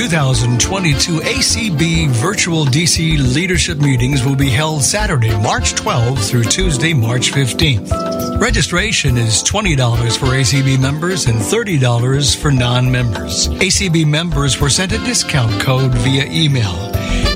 2022 ACB virtual DC leadership meetings will be held Saturday, March 12th through Tuesday, March 15th. Registration is $20 for ACB members and $30 for non members. ACB members were sent a discount code via email.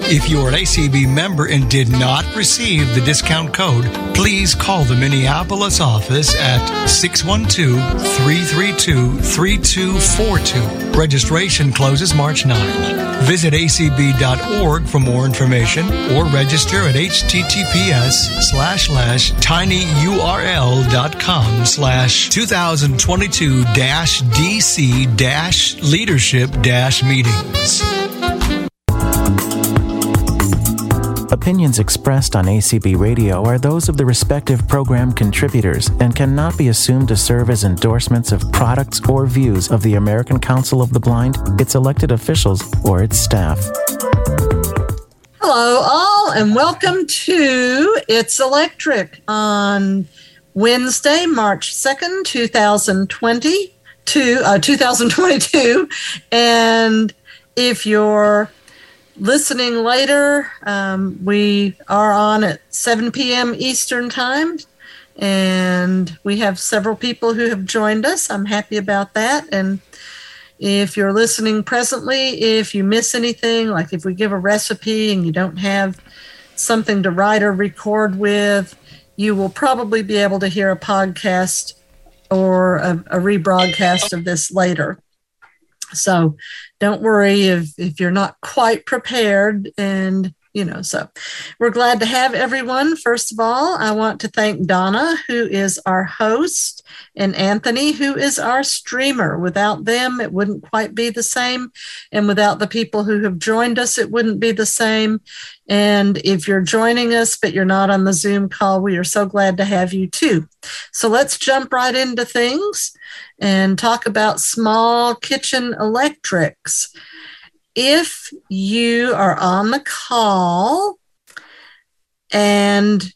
If you're an ACB member and did not receive the discount code, please call the Minneapolis office at 612 332 3242. Registration closes March 9. Visit acb.org for more information or register at https slash slash tinyurl.com slash 2022 dash DC leadership meetings. Opinions expressed on ACB Radio are those of the respective program contributors and cannot be assumed to serve as endorsements of products or views of the American Council of the Blind, its elected officials, or its staff. Hello, all, and welcome to It's Electric on Wednesday, March 2nd, 2020, to, uh, 2022. And if you're listening later, um, we are on at 7 p.m. Eastern Time, and we have several people who have joined us. I'm happy about that. And if you're listening presently, if you miss anything, like if we give a recipe and you don't have something to write or record with, you will probably be able to hear a podcast or a, a rebroadcast of this later. So don't worry if, if you're not quite prepared. And you know so we're glad to have everyone. First of all i want to thank donna who is our host and anthony who is our streamer. Without them it wouldn't quite be the same. And without the people who have joined us it wouldn't be the same. And if you're joining us but you're not on the zoom call we are so glad to have you too. So let's jump right into things and talk about small kitchen electrics. If you are on the call and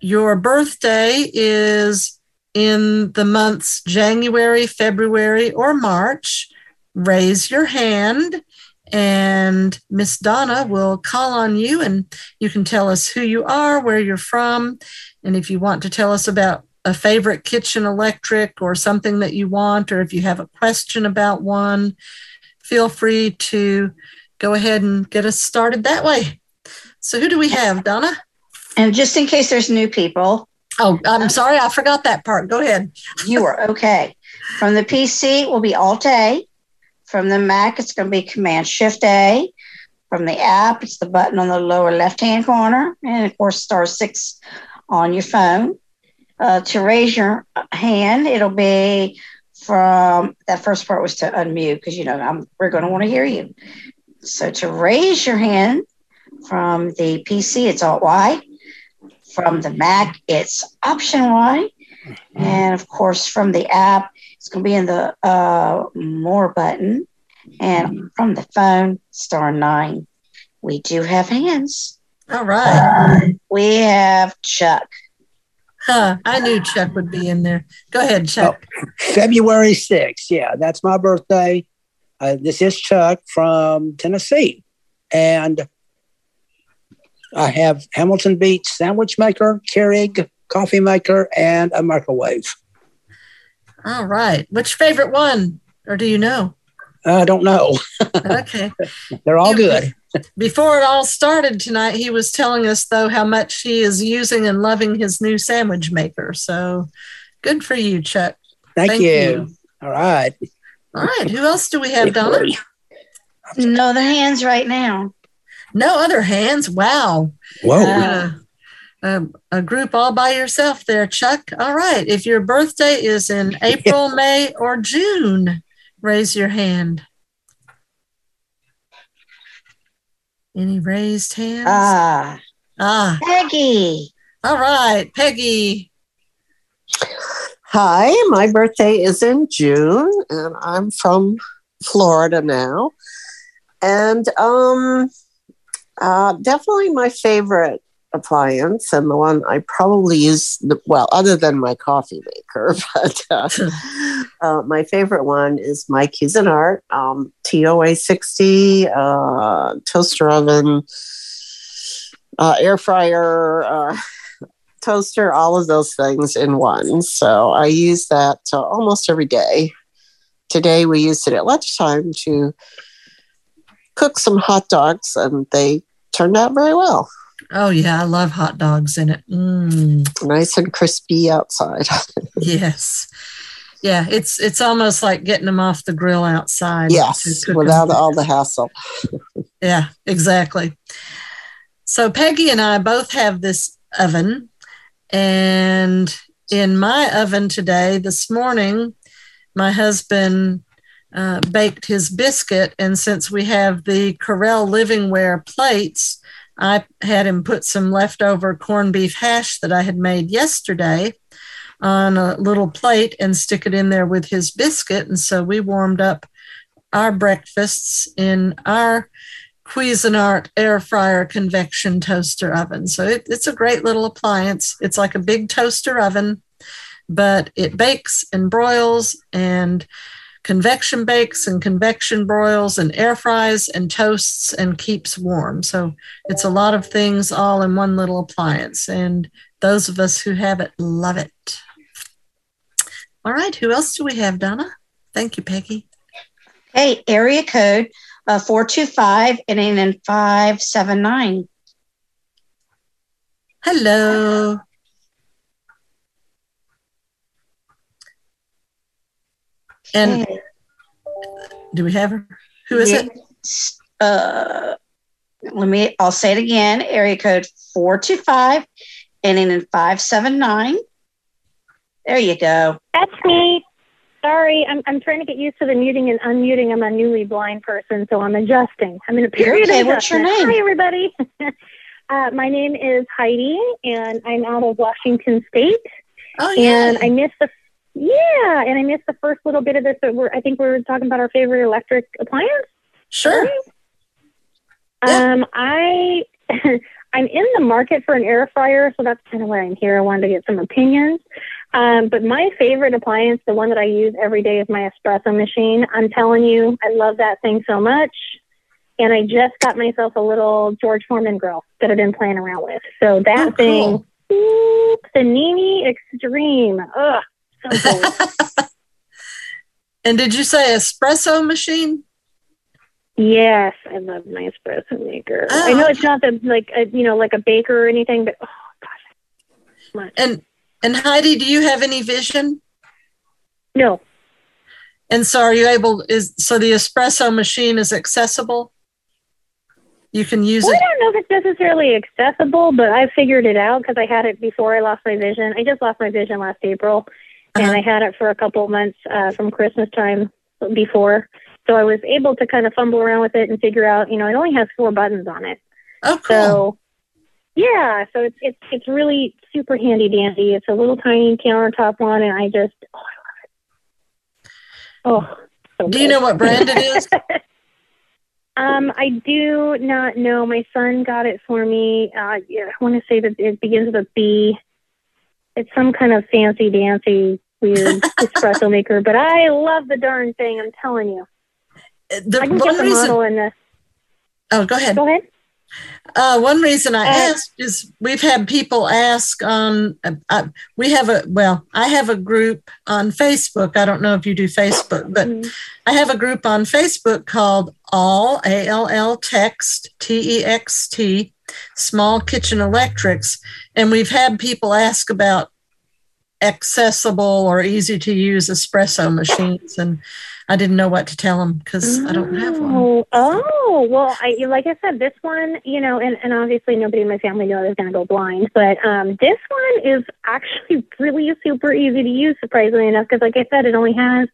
your birthday is in the months January, February, or March, raise your hand and Miss Donna will call on you and you can tell us who you are, where you're from, and if you want to tell us about a favorite kitchen electric or something that you want, or if you have a question about one, feel free to go ahead and get us started that way. So, who do we have, Donna? And just in case there's new people. Oh, I'm sorry, I forgot that part. Go ahead. You are okay. From the PC, it will be Alt A. From the Mac, it's going to be Command Shift A. From the app, it's the button on the lower left hand corner. And of course, star six on your phone. Uh, to raise your hand, it'll be from that first part was to unmute because you know I'm, we're going to want to hear you. So to raise your hand from the PC, it's Alt Y. From the Mac, it's Option Y. And of course, from the app, it's going to be in the uh, More button. And from the phone, star nine. We do have hands. All right. Uh, we have Chuck. Huh, I knew Chuck would be in there. Go ahead, Chuck. Oh, February 6th. Yeah, that's my birthday. Uh, this is Chuck from Tennessee. And I have Hamilton Beach sandwich maker, Keurig coffee maker, and a microwave. All right. Which favorite one? Or do you know? I don't know. okay. They're all good. Before it all started tonight, he was telling us, though, how much he is using and loving his new sandwich maker. So good for you, Chuck. Thank, Thank you. you. All right. All right. Who else do we have, Donna? No other hands right now. No other hands. Wow. Whoa. Uh, um, a group all by yourself there, Chuck. All right. If your birthday is in April, May, or June, raise your hand. Any raised hands? Ah. Ah. Peggy. All right, Peggy. Hi, my birthday is in June, and I'm from Florida now. And um, uh, definitely my favorite appliance and the one I probably use, well, other than my coffee maker, but uh, uh, my favorite one is my Cuisinart um, TOA 60 uh, toaster oven, uh, air fryer, uh, toaster, all of those things in one. So I use that uh, almost every day. Today we used it at lunchtime to cook some hot dogs and they turned out very well. Oh yeah, I love hot dogs in it. Mm. Nice and crispy outside. yes. Yeah, it's it's almost like getting them off the grill outside. Yes, without all the hassle. yeah, exactly. So Peggy and I both have this oven, and in my oven today, this morning, my husband uh, baked his biscuit. And since we have the Corelle Livingware plates, I had him put some leftover corned beef hash that I had made yesterday on a little plate and stick it in there with his biscuit. And so we warmed up our breakfasts in our Cuisinart air fryer convection toaster oven. So it, it's a great little appliance. It's like a big toaster oven, but it bakes and broils and convection bakes and convection broils and air fries and toasts and keeps warm. So it's a lot of things all in one little appliance. And those of us who have it love it. All right, who else do we have, Donna? Thank you, Peggy. Hey, area code uh, 425 and then 579. Hello. And okay. do we have her? Who is it? Uh, let me, I'll say it again area code 425 ending in 579. There you go. That's me. Sorry, I'm, I'm trying to get used to the muting and unmuting. I'm a newly blind person, so I'm adjusting. I'm in a period okay. of What's your name? Hi, everybody. uh, my name is Heidi, and I'm out of Washington State. Oh, yeah. And I missed the yeah, and I missed the first little bit of this. But we're, I think we were talking about our favorite electric appliance. Sure. Right? Yeah. Um, I I'm in the market for an air fryer, so that's kind of why I'm here. I wanted to get some opinions. Um, but my favorite appliance, the one that I use every day, is my espresso machine. I'm telling you, I love that thing so much. And I just got myself a little George Foreman grill that I've been playing around with. So that oh, thing, cool. the Nini Extreme. Ugh, and did you say espresso machine? Yes, I love my espresso maker. Oh, I know it's not the like a, you know like a baker or anything, but oh gosh, much. And and Heidi, do you have any vision? No. And so, are you able? Is so the espresso machine is accessible? You can use well, it. I don't know if it's necessarily accessible, but I figured it out because I had it before I lost my vision. I just lost my vision last April. And I had it for a couple of months uh, from Christmas time before. So I was able to kind of fumble around with it and figure out, you know, it only has four buttons on it. Oh, cool. So yeah, so it's it's it's really super handy dandy. It's a little tiny countertop one, and I just oh, I love it. Oh, so do you know what brand it is? um, I do not know. My son got it for me. Uh, yeah, I want to say that it begins with a B it's some kind of fancy dancy weird espresso maker, but I love the darn thing. I'm telling you. The, I can get the reason, model in the. Oh, go ahead. Go ahead. Uh, one reason I uh, asked is we've had people ask on. Uh, uh, we have a well, I have a group on Facebook. I don't know if you do Facebook, but mm-hmm. I have a group on Facebook called All A L L Text T E X T Small Kitchen Electrics, and we've had people ask about accessible or easy to use espresso machines and I didn't know what to tell them because I don't have one. Oh, oh, well, I, like I said, this one, you know, and, and obviously nobody in my family knew I was going to go blind, but um, this one is actually really super easy to use, surprisingly enough, because like I said, it only has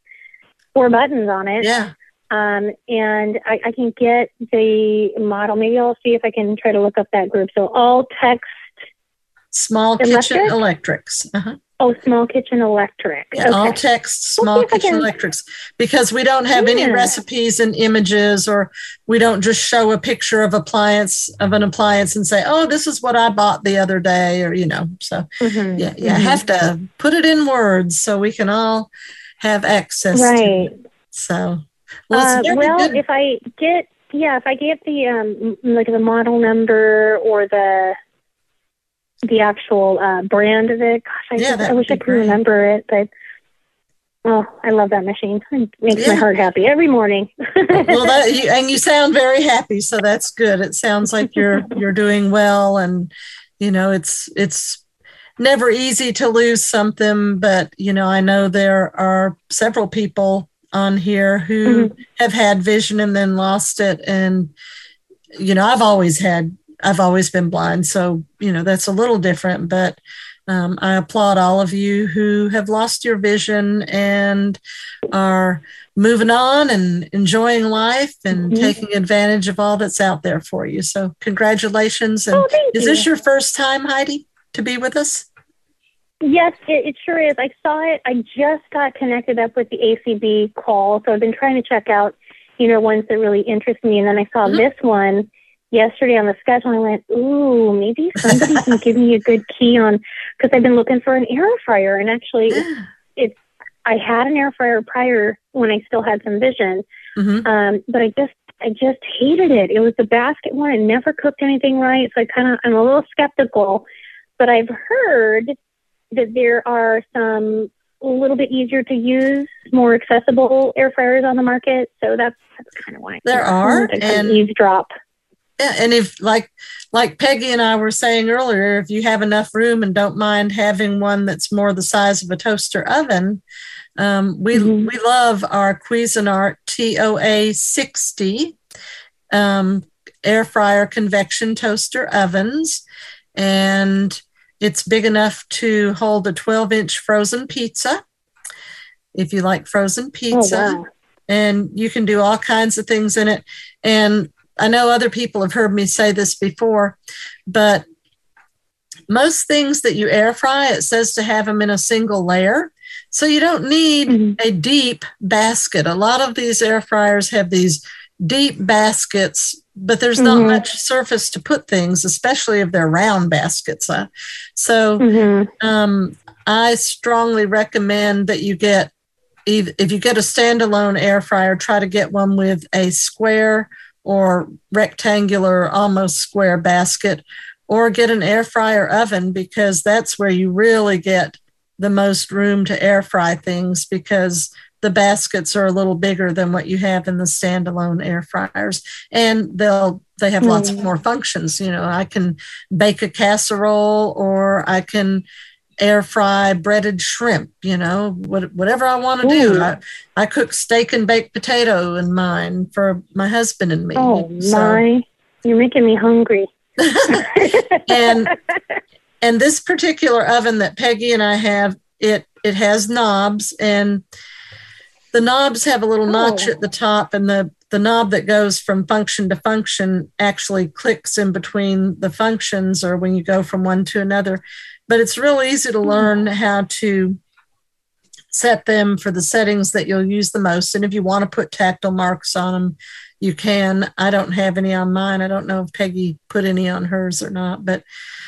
four buttons on it. Yeah. Um, and I, I can get the model. Maybe I'll see if I can try to look up that group. So all text small electric? kitchen electrics. Uh-huh. Oh, small kitchen electric. Yeah, All text, small I kitchen can- electrics, because we don't have any recipes and images, or we don't just show a picture of appliance of an appliance and say, "Oh, this is what I bought the other day," or you know. So Mhm. yeah, yeah, I Mhm. have to put it in words so we can all have access. to Right. it. So, well, Uh, well, good. if I get yeah, if I get the um like the model number or the the actual uh, brand of it, gosh, I, Yeah, just, I wish I could great. remember it, but oh, I love that machine. It makes Yeah. my heart happy every morning. well that you, and you sound very happy so that's good it sounds like you're you're doing well and you know it's it's never easy to lose something but you know i know there are several people on here who have had vision and then lost it and you know i've always had i've always been blind so you know that's a little different but um, i applaud all of you who have lost your vision and are moving on and enjoying life and Mhm. taking advantage of all that's out there for you. So, congratulations. And oh, is you. this your first time, Heidi, to be with us? Yes, it, it sure is. I saw it. I just got connected up with the ACB call, so I've been trying to check out, you know, ones that really interest me. And then I saw Mhm. this one yesterday on the schedule. I went, ooh, maybe somebody can give me a good key on because I've been looking for an air fryer, and actually, it's I had an air fryer prior when I still had some vision, Mhm. um, but I just I just hated it. It was the basket one. It never cooked anything right, so I kind of I'm a little skeptical. But I've heard that there are some a little bit easier to use, more accessible air fryers on the market. So that's that's kind of why There are, and- eavesdrop. Yeah, and if like like Peggy and I were saying earlier, if you have enough room and don't mind having one that's more the size of a toaster oven, um, we Mhm. we love our Cuisinart TOA 60 um, air fryer convection toaster ovens, and it's big enough to hold a 12 inch frozen pizza. If you like frozen Oh pizza, wow! and you can do all kinds of things in it. And I know other people have heard me say this before, but most things that you air fry, it says to have them in a single layer. So you don't need Mhm. a deep basket. A lot of these air fryers have these deep baskets, but there's not Mhm. much surface to put things, especially if they're round baskets. Uh, so Mhm. um, I strongly recommend that you get if you get a standalone air fryer, try to get one with a square or rectangular, almost square basket, or get an air fryer oven because that's where you really get the most room to air fry things because the baskets are a little bigger than what you have in the standalone air fryers and they'll they have lots of Mm. more functions you know i can bake a casserole or i can air fry breaded shrimp you know what, whatever i want to do I, I cook steak and baked potato in mine for my husband and me Oh So- my! You're making me hungry. and and this particular oven that Peggy and I have, it it has knobs and the knobs have a little notch Oh. at the top and the the knob that goes from function to function actually clicks in between the functions or when you go from one to another but it's real easy to hmm. learn how to set them for the settings that you'll use the most and if you want to put tactile marks on them you can i don't have any on mine i don't know if peggy put any on hers or not but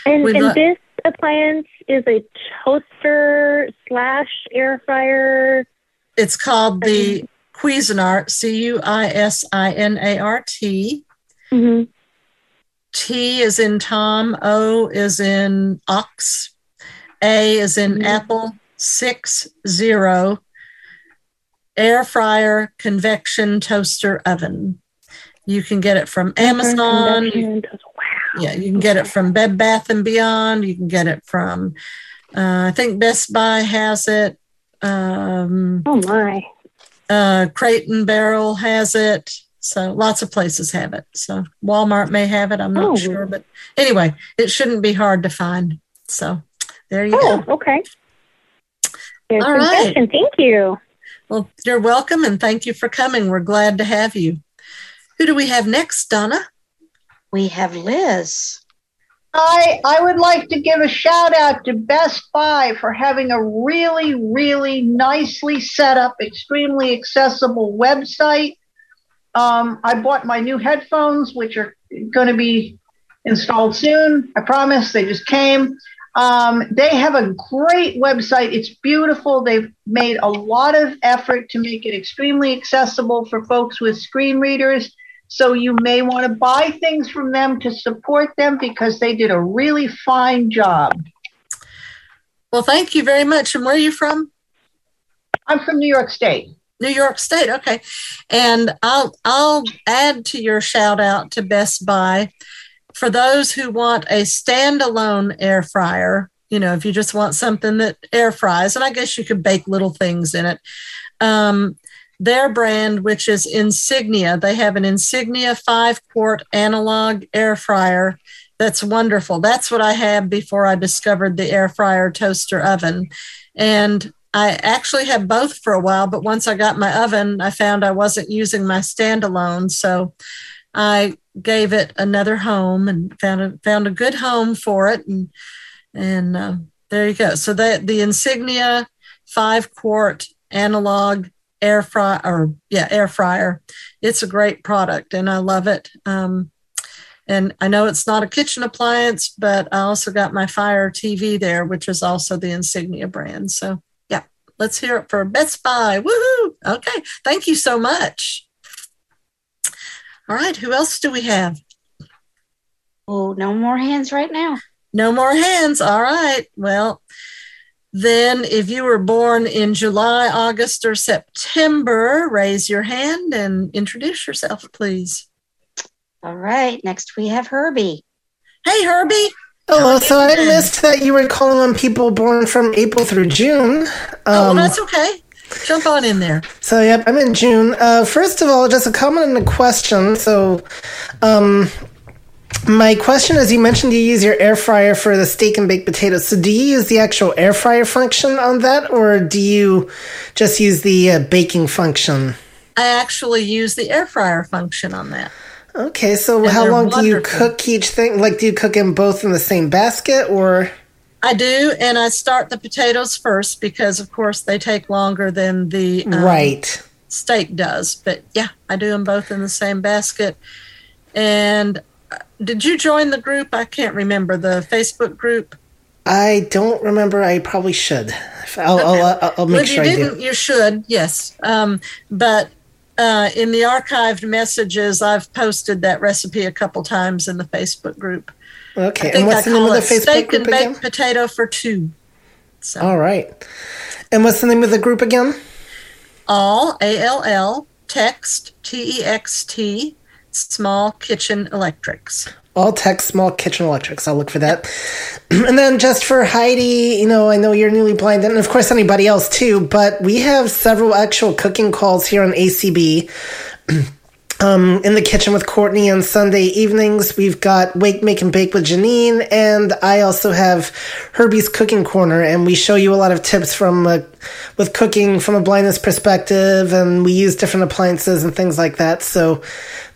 And, and lo- this appliance is a toaster slash air fryer. It's called the Cuisinart, C U I S I N A R T. hmm T is in Tom, O is in ox, A is in Mhm. apple, six zero. Air fryer convection toaster oven. You can get it from Amazon. Wow. yeah, you can get it from Bed Bath and Beyond. You can get it from, uh, I think Best Buy has it. Um, Oh my. uh, Crate and Barrel has it. So lots of places have it. So Walmart may have it. I'm not Oh. sure, but anyway, it shouldn't be hard to find. So there you Oh, go. okay. Good All right. suggestion. Thank you. Well, you're welcome and thank you for coming. We're glad to have you. Who do we have next, Donna? We have Liz. I I would like to give a shout out to Best Buy for having a really really nicely set up, extremely accessible website. Um, I bought my new headphones, which are going to be installed soon. I promise. They just came. Um, they have a great website. It's beautiful. They've made a lot of effort to make it extremely accessible for folks with screen readers. So you may want to buy things from them to support them because they did a really fine job. Well, thank you very much. And where are you from? I'm from New York State. New York State. Okay. And I'll I'll add to your shout out to Best Buy for those who want a standalone air fryer. You know, if you just want something that air fries, and I guess you could bake little things in it. Um, their brand, which is Insignia. They have an Insignia five quart analog air fryer. That's wonderful. That's what I had before I discovered the air fryer toaster oven. And I actually had both for a while, but once I got my oven, I found I wasn't using my standalone. So I gave it another home and found a, found a good home for it. And, and uh, there you go. So that the Insignia five quart analog air fry or yeah air fryer. It's a great product and i love it. Um, and i know it's not a kitchen appliance but i also got my fire tv there which is also the insignia brand. So yeah let's hear it for best buy. Woohoo! Okay thank you so much. All right who else do we have? Oh no more hands right now. No more hands. All right well then, if you were born in July, August, or September, raise your hand and introduce yourself, please. All right. Next, we have Herbie. Hey, Herbie. Hello. So I missed that you were calling on people born from April through June. Um, oh, well, that's okay. Jump on in there. So, yep, I'm in June. Uh, first of all, just a comment and a question. So, um, my question is you mentioned you use your air fryer for the steak and baked potatoes. So do you use the actual air fryer function on that or do you just use the uh, baking function? I actually use the air fryer function on that. Okay, so and how long wonderful. do you cook each thing? Like do you cook them both in the same basket or I do, and I start the potatoes first because, of course, they take longer than the um, right steak does. But yeah, I do them both in the same basket, and did you join the group? I can't remember the Facebook group. I don't remember. I probably should. I'll, okay. I'll, I'll, I'll, make sure you I didn't, do. You should, yes. Um, but uh, in the archived messages, I've posted that recipe a couple times in the Facebook group. Okay, and what's I the name of the Facebook steak group and again? baked potato for two. So. All right, and what's the name of the group again? All A L L text T E X T small kitchen electrics. All tech small kitchen electrics. I'll look for that. and then just for Heidi, you know, I know you're newly blind, and of course anybody else too, but we have several actual cooking calls here on ACB. um, in the kitchen with Courtney on Sunday evenings. We've got Wake, Make, and Bake with Janine, and I also have Herbie's Cooking Corner, and we show you a lot of tips from uh, with cooking from a blindness perspective, and we use different appliances and things like that. So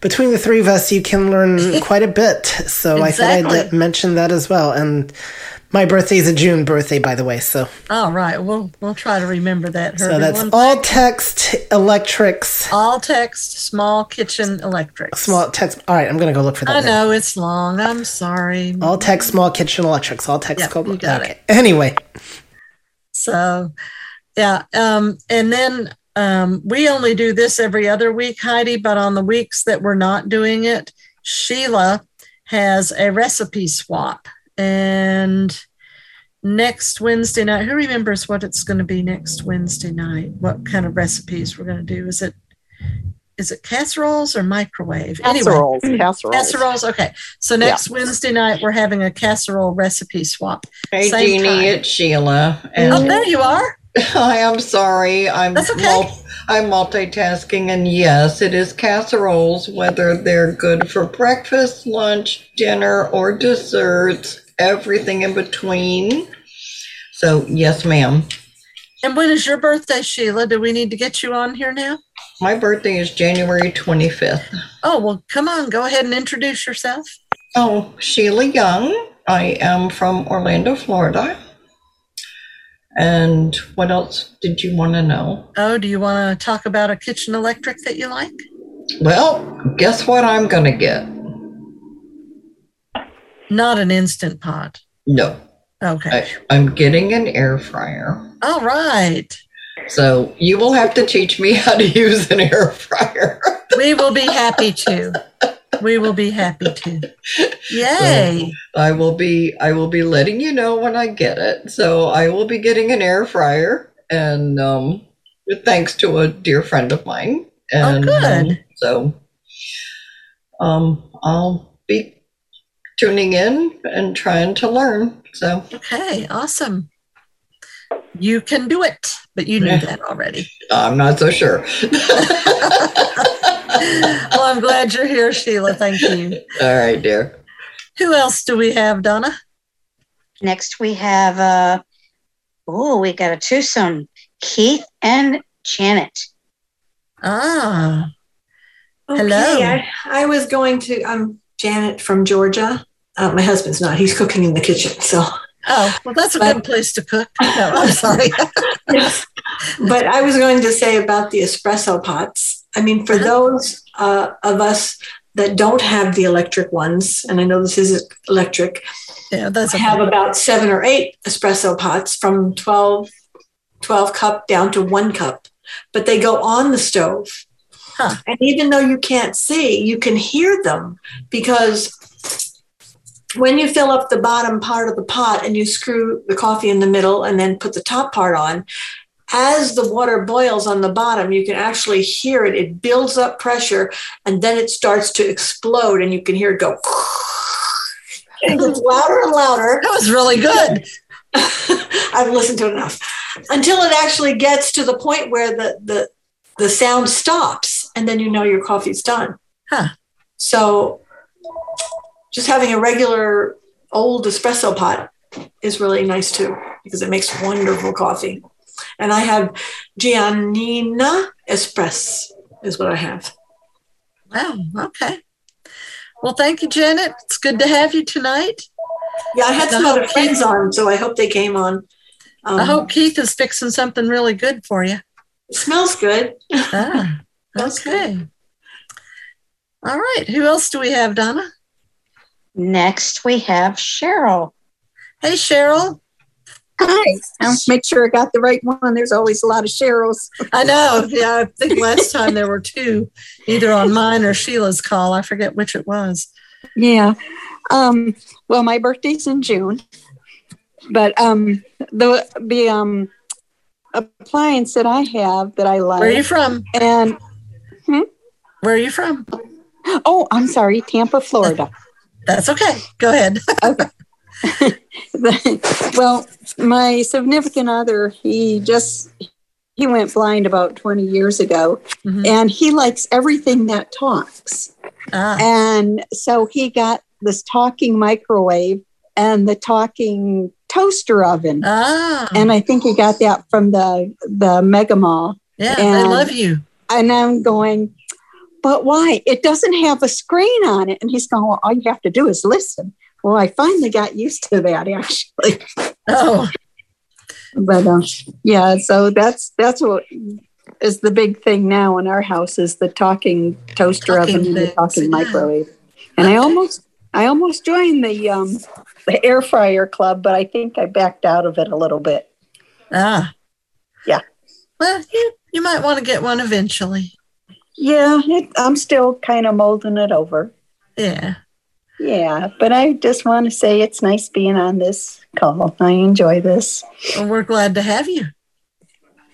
between the three of us, you can learn quite a bit. So exactly. I thought I'd mention that as well, and my birthday is a June birthday, by the way. So. All right, we'll we'll try to remember that. Herbie. So that's One all text electrics. All text small kitchen electrics. Small text. All right, I'm gonna go look for that. I now. know it's long. I'm sorry. All text small kitchen electrics. All text yep, called. You got okay. It. Anyway. So, yeah, um, and then um, we only do this every other week, Heidi. But on the weeks that we're not doing it, Sheila has a recipe swap and next Wednesday night, who remembers what it's going to be next Wednesday night? What kind of recipes we're going to do? Is it is it casseroles or microwave? Casseroles, anyway, casseroles. Casseroles. Okay. So next yeah. Wednesday night we're having a casserole recipe swap. Hey Same Jeannie, time. it's Sheila. And oh, there you are. I am sorry. I'm That's okay. Mul- I'm multitasking, and yes, it is casseroles, whether they're good for breakfast, lunch, dinner, or desserts everything in between. So, yes, ma'am. And when is your birthday, Sheila? Do we need to get you on here now? My birthday is January 25th. Oh, well, come on, go ahead and introduce yourself. Oh, Sheila Young. I am from Orlando, Florida. And what else did you want to know? Oh, do you want to talk about a kitchen electric that you like? Well, guess what I'm going to get? Not an instant pot. No. Okay. I, I'm getting an air fryer. All right. So you will have to teach me how to use an air fryer. We will be happy to. We will be happy to. Yay. So I will be I will be letting you know when I get it. So I will be getting an air fryer and um thanks to a dear friend of mine. And oh, good. Um, so um I'll be tuning in and trying to learn. So Okay, awesome. You can do it, but you knew that already. I'm not so sure. well, I'm glad you're here, Sheila. Thank you. All right, dear. Who else do we have, Donna? Next, we have, uh, oh, we got a twosome Keith and Janet. Ah. Okay, Hello. I, I was going to, I'm Janet from Georgia. Uh, my husband's not, he's cooking in the kitchen. So, Oh, well, that's a But- good place to cook. No, I'm sorry. yes. But I was going to say about the espresso pots. I mean, for those uh, of us that don't have the electric ones, and I know this is electric, yeah, that's I okay. have about seven or eight espresso pots from 12, 12 cup down to one cup, but they go on the stove. Huh. And even though you can't see, you can hear them because when you fill up the bottom part of the pot and you screw the coffee in the middle and then put the top part on, as the water boils on the bottom, you can actually hear it. It builds up pressure and then it starts to explode, and you can hear it go. It gets louder and louder. That was really good. I've listened to it enough until it actually gets to the point where the the the sound stops, and then you know your coffee's done. Huh. So, just having a regular old espresso pot is really nice too because it makes wonderful coffee. And I have Giannina Espress is what I have. Wow. Okay. Well, thank you, Janet. It's good to have you tonight. Yeah, I had some other friends on, so I hope they came on. Um, I hope Keith is fixing something really good for you. it smells good. Ah, okay. All right. Who else do we have, Donna? Next, we have Cheryl. Hey, Cheryl. Hi. I'll make sure I got the right one. There's always a lot of Cheryls. I know. Yeah, I think last time there were two, either on mine or Sheila's call. I forget which it was. Yeah. Um, well, my birthday's in June, but um, the the um, appliance that I have that I like. Where are you from? And Where are you from? oh, I'm sorry, Tampa, Florida. That's okay. Go ahead. okay. well, my significant other, he just he went blind about 20 years ago, Mhm. and he likes everything that talks. Ah, And so he got this talking microwave and the talking toaster oven. ah. And I think he got that from the the Mega Mall. yeah, I love you. And I'm going, but why? It doesn't have a screen on it. And he's going, well, all you have to do is listen. Well, I finally got used to that actually. Oh, But um, yeah, so that's that's what is the big thing now in our house is the talking toaster Talking oven and the talking microwave. And I almost I almost joined the um the air fryer club, but I think I backed out of it a little bit. ah. Yeah. Well, you, you might want to get one eventually. Yeah, it, I'm still kind of molding it over. Yeah. Yeah, but I just want to say it's nice being on this call. I enjoy this. Well, we're glad to have you.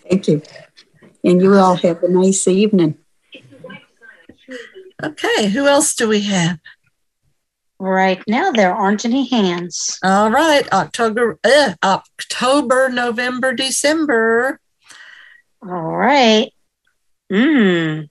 Thank you. And you all have a nice evening. Okay. Who else do we have? Right now, there aren't any hands. All right. October, uh, October, November, December. All right. Hmm.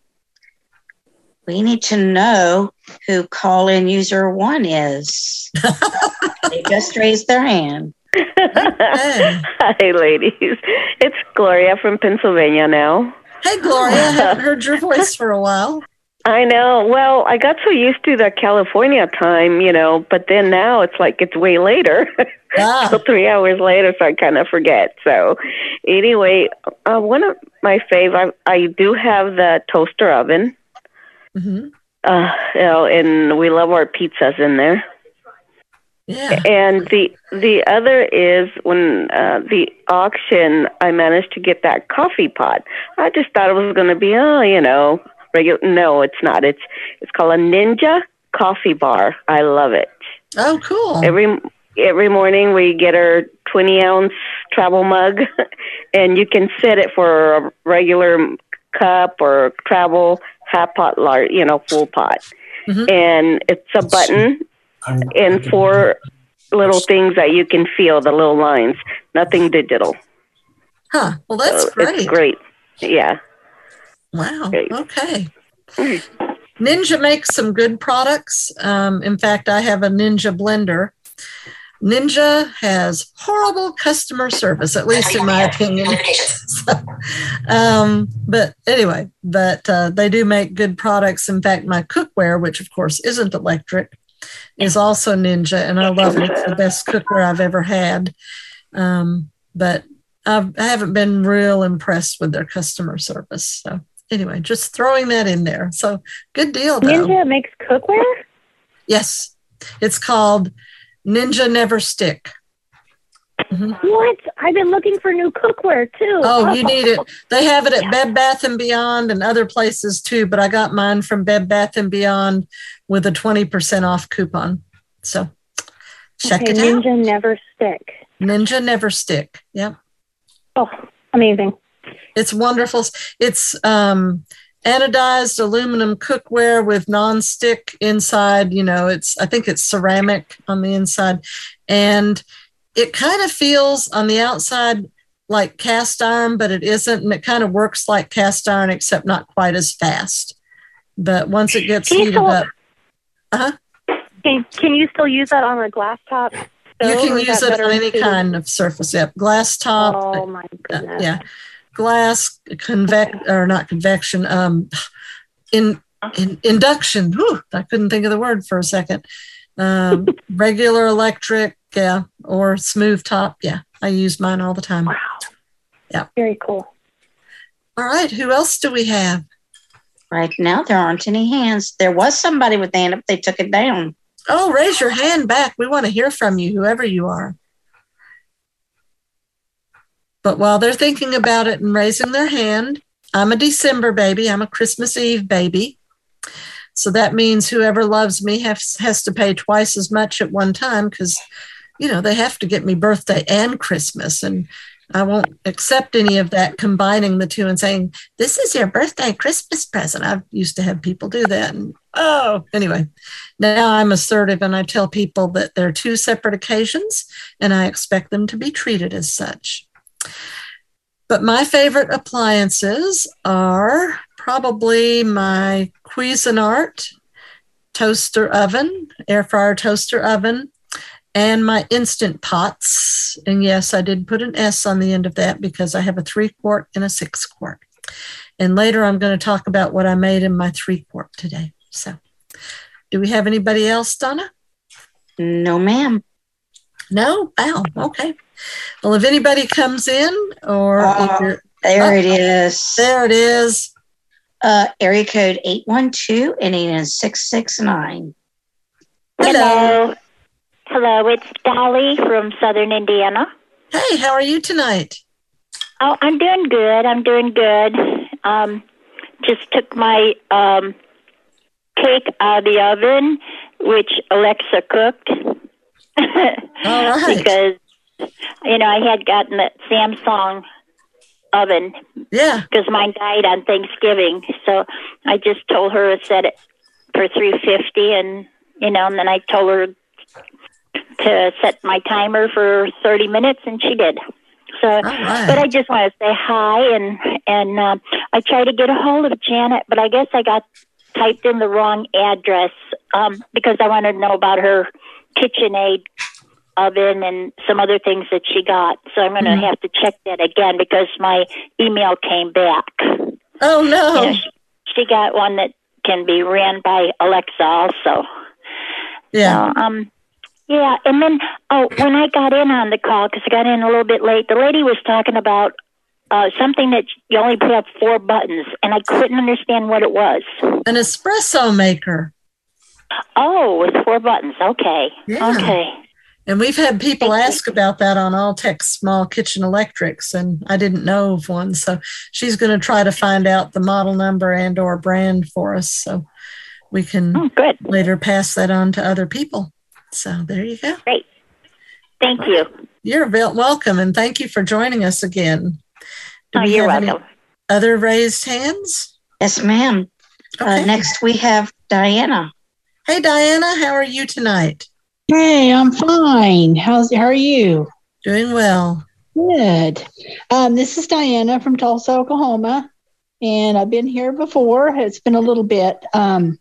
We need to know who call in user one is. they just raised their hand. Hey, Hi, ladies. It's Gloria from Pennsylvania now. hey Gloria. I haven't heard your voice for a while. I know. Well, I got so used to the California time, you know, but then now it's like it's way later. Ah. so three hours later, so I kind of forget. So, anyway, uh, one of my favorite, I, I do have the toaster oven. Mm-hmm. Uh, you know, and we love our pizzas in there. Yeah. And the the other is when uh, the auction, I managed to get that coffee pot. I just thought it was going to be, oh, you know, regular. No, it's not. It's it's called a Ninja Coffee Bar. I love it. Oh, cool. Every every morning we get our 20 ounce travel mug, and you can set it for a regular cup or travel half pot, large, you know, full pot. Mhm. And it's a button and four little things that you can feel the little lines. Nothing digital. Huh. Well, that's So great. It's great. Yeah. Wow. Great. Okay. Ninja makes some good products. Um, in fact, I have a Ninja blender. Ninja has horrible customer service, at least in my opinion. So, um, but anyway, but uh, they do make good products. In fact, my cookware, which of course isn't electric, is also Ninja, and I love it. It's the best cookware I've ever had. Um, but I've, I haven't been real impressed with their customer service. So anyway, just throwing that in there. So good deal, though. Ninja makes cookware? Yes, it's called Ninja Never Stick. What? I've been looking for new cookware too. Oh, you need it. They have it at Bed Bath and Beyond and other places too, but I got mine from Bed Bath and Beyond with a 20% off coupon. So check okay, it out. Ninja never stick. Ninja Never Stick. Yep. Oh, amazing. It's wonderful. It's um anodized aluminum cookware with non-stick inside, you know, it's I think it's ceramic on the inside and it kind of feels on the outside like cast iron, but it isn't and it kind of works like cast iron except not quite as fast. But once it gets heated still- up, uh-huh. Can, can you still use that on a glass top? stove, you can use it on any kind of surface. Yep. Glass top. Oh my Uh, goodness. yeah glass convec or not convection um in, in induction. Whew, i couldn't think of the word for a second. Um regular electric yeah or smooth top yeah i use mine all the time. Wow. Yeah. Very cool. All right who else do we have? Right now, there aren't any hands. There was somebody with the hand up. They took it down. oh raise your hand back. We want to hear from you whoever you are but while they're thinking about it and raising their hand i'm a december baby i'm a christmas eve baby So that means whoever loves me has, has to pay twice as much at one time because, you know, they have to get me birthday and Christmas. And I won't accept any of that combining the two and saying, this is your birthday Christmas present. I've used to have people do that. And oh, anyway, now I'm assertive and I tell people that they're two separate occasions and I expect them to be treated as such. But my favorite appliances are probably my Cuisinart toaster oven, air fryer toaster oven, and my instant pots. And yes, I did put an S on the end of that because I have a three quart and a six quart. And later I'm going to talk about what I made in my three quart today. So, do we have anybody else, Donna? No, ma'am. No? Wow. Okay. Well, if anybody comes in or Uh, There Oh, it is. There it is. Uh, area code 812 ending in 669. Hello. Hello, it's Dolly from Southern Indiana. Hey, how are you tonight? Oh, I'm doing good. I'm doing good. Um, just took my um, cake out of the oven, which Alexa cooked. All right. because, you know, I had gotten the Samsung oven. Yeah. Because mine died on Thanksgiving. So I just told her to set it for 350 and, you know, and then I told her to set my timer for 30 minutes and she did. So, but I just want to say hi and and um, I tried to get a hold of Janet, but I guess I got typed in the wrong address um, because I wanted to know about her KitchenAid oven and some other things that she got. So I'm going to Mhm. have to check that again because my email came back. Oh no. You know, she, she got one that can be ran by Alexa also. Yeah. So, um, yeah, and then oh, when I got in on the call because I got in a little bit late, the lady was talking about uh, something that you only put up four buttons, and I couldn't understand what it was. An espresso maker. Oh, with four buttons. Okay. Yeah. Okay. And we've had people ask about that on All Text Small Kitchen Electrics, and I didn't know of one. So she's going to try to find out the model number and or brand for us, so we can Oh, good. later pass that on to other people. So there you go. Great. Thank you. You're wel- welcome, and thank you for joining us again. Do Oh, we you're have any welcome. Other raised hands? Yes, ma'am. Uh, next, we have Diana. Hey, Diana, how are you tonight? Hey, I'm fine. How's how are you? Doing well. Good. Um, this is Diana from Tulsa, Oklahoma, and I've been here before. It's been a little bit, um,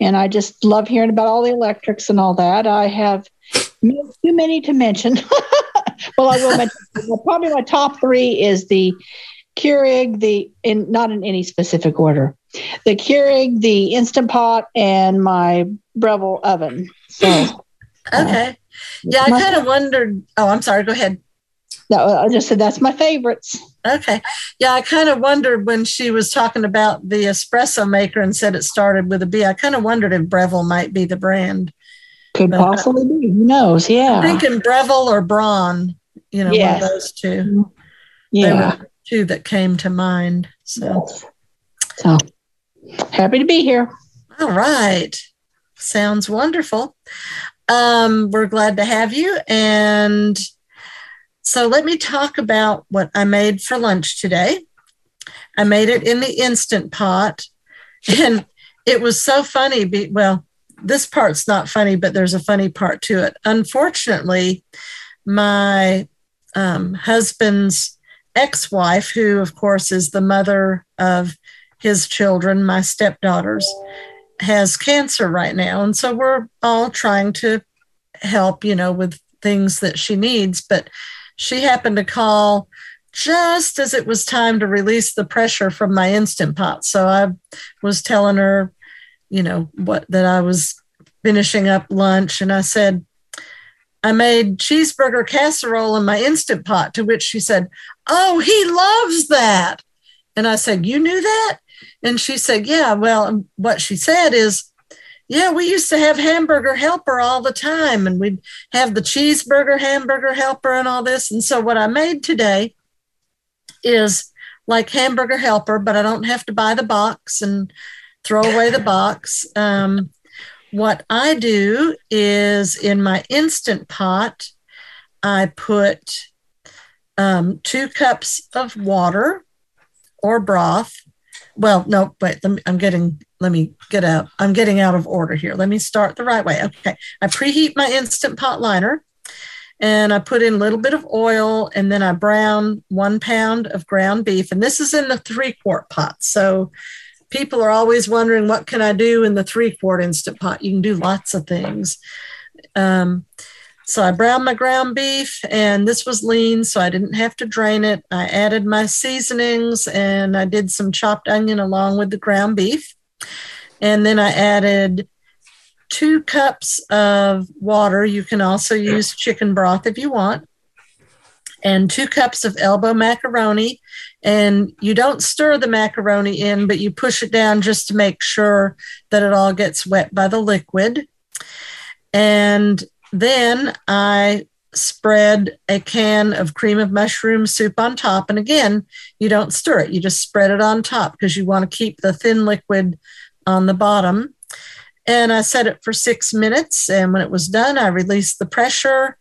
and I just love hearing about all the electrics and all that. I have too many to mention. well, I will mention probably my top three is the Keurig, the in not in any specific order, the Keurig, the Instant Pot, and my Breville oven. So. Okay. Yeah, I kind of wondered. Oh, I'm sorry. Go ahead. No, I just said that's my favorites. Okay. Yeah, I kind of wondered when she was talking about the espresso maker and said it started with a B. I kind of wondered if Breville might be the brand. Could But, uh, possibly be. Who knows? Yeah. I'm thinking Breville or Braun, you know, one of those two. They Yeah. were two that came to mind. So, So happy to be here. all right. Sounds wonderful. Um, we're glad to have you. And so let me talk about what I made for lunch today. I made it in the instant pot. And it was so funny. Be, well, this part's not funny, but there's a funny part to it. Unfortunately, my um, husband's ex wife, who, of course, is the mother of his children, my stepdaughters, has cancer right now. And so we're all trying to help, you know, with things that she needs. But she happened to call just as it was time to release the pressure from my instant pot. So I was telling her, you know, what that I was finishing up lunch. And I said, I made cheeseburger casserole in my instant pot, to which she said, Oh, he loves that. And I said, You knew that? And she said, Yeah. Well, what she said is, Yeah, we used to have hamburger helper all the time, and we'd have the cheeseburger hamburger helper and all this. And so, what I made today is like hamburger helper, but I don't have to buy the box and throw away the box. Um, what I do is in my instant pot, I put um, two cups of water or broth. Well, no, but I'm getting, let me get out. I'm getting out of order here. Let me start the right way. Okay. I preheat my instant pot liner and I put in a little bit of oil and then I brown one pound of ground beef. And this is in the three quart pot. So people are always wondering what can I do in the three quart instant pot? You can do lots of things. Um, so I browned my ground beef, and this was lean, so I didn't have to drain it. I added my seasonings and I did some chopped onion along with the ground beef. And then I added two cups of water. You can also use chicken broth if you want, and two cups of elbow macaroni. And you don't stir the macaroni in, but you push it down just to make sure that it all gets wet by the liquid. And then I spread a can of cream of mushroom soup on top. And again, you don't stir it, you just spread it on top because you want to keep the thin liquid on the bottom. And I set it for six minutes. And when it was done, I released the pressure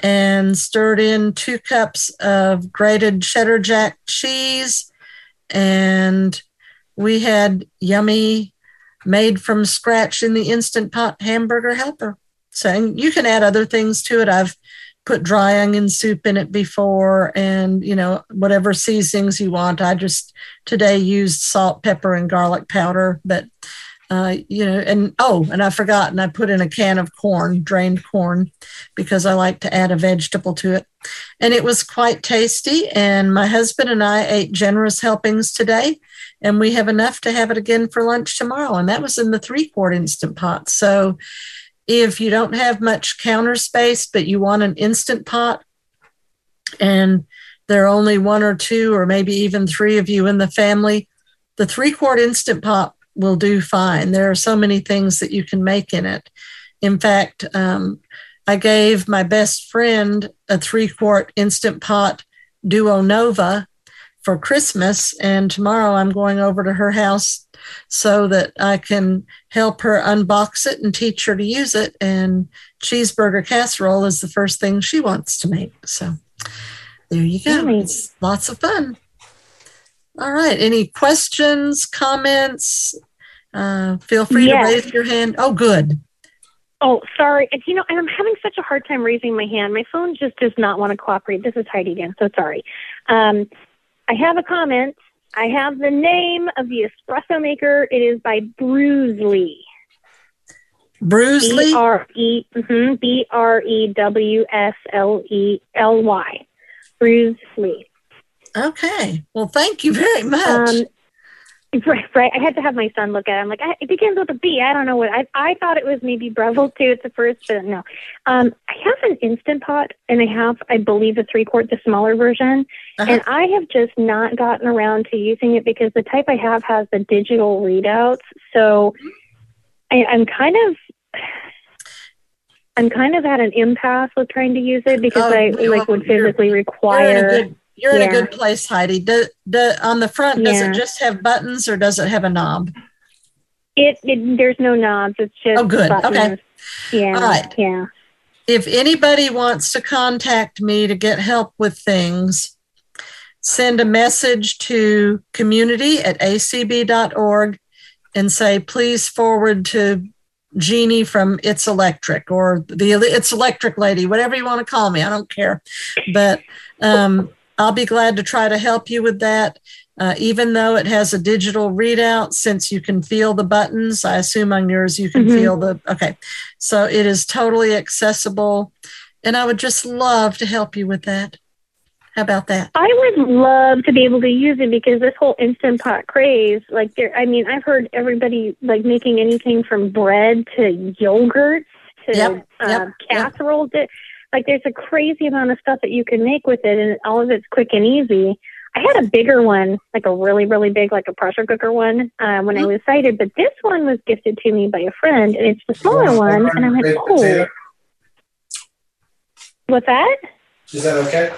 and stirred in two cups of grated cheddar jack cheese. And we had yummy, made from scratch in the instant pot hamburger helper. So and you can add other things to it. I've put dry onion soup in it before and you know whatever seasonings you want i just today used salt pepper and garlic powder but uh, you know and oh and i forgot and i put in a can of corn drained corn because i like to add a vegetable to it and it was quite tasty and my husband and i ate generous helpings today and we have enough to have it again for lunch tomorrow. And that was in the three quart instant pot. So if you don't have much counter space, but you want an instant pot, and there are only one or two, or maybe even three of you in the family, the three quart instant pot will do fine. There are so many things that you can make in it. In fact, um, I gave my best friend a three quart instant pot Duo Nova for Christmas. And tomorrow I'm going over to her house so that I can help her unbox it and teach her to use it. And cheeseburger casserole is the first thing she wants to make. So there you go. Nice. It's lots of fun. All right. Any questions, comments? Uh, feel free Yes. to raise your hand. Oh, good. Oh, sorry. And, You know, I'm having such a hard time raising my hand. My phone just does not want to cooperate. This is Heidi again. So sorry. Um, I have a comment. I have the name of the espresso maker. It is by Bruce Lee. Bruce Lee? B R E mhm, B R E W S L E L Y. Bruce Lee. Okay. Well, thank you very much. Um, right, right. I had to have my son look at it. I'm like, I, it begins with a B. I don't know what. I I thought it was maybe Breville too at the first, but no. Um, I have an instant pot, and I have, I believe, the three quart, the smaller version, and I have just not gotten around to using it because the type I have has the digital readouts. So I, I'm kind of. I'm kind of at an impasse with trying to use it because Oh, I like would physically You're in require. a good, you're in a good place, Heidi. Do, do, on the front, does Yeah. it just have buttons or does it have a knob? It, it there's no knobs. It's just Oh, good. Okay. Yeah. All right. Yeah. If anybody wants to contact me to get help with things, send a message to community at acb.org and say, please forward to Jeannie from It's Electric or the It's Electric lady, whatever you want to call me. I don't care. But um, I'll be glad to try to help you with that. Uh, even though it has a digital readout, since you can feel the buttons, I assume on yours you can Mhm. feel the. Okay. So it is totally accessible. And I would just love to help you with that. How about that? I would love to be able to use it because this whole instant pot craze, like there, I mean, I've heard everybody like making anything from bread to yogurts to Yep, uh, yep, casseroles. It- Like there's a crazy amount of stuff that you can make with it, and all of it's quick and easy. I had a bigger one, like a really, really big, like a pressure cooker one, uh, when I was sighted. But this one was gifted to me by a friend, and it's the smaller one. And I'm like, oh, what's that? Is that okay?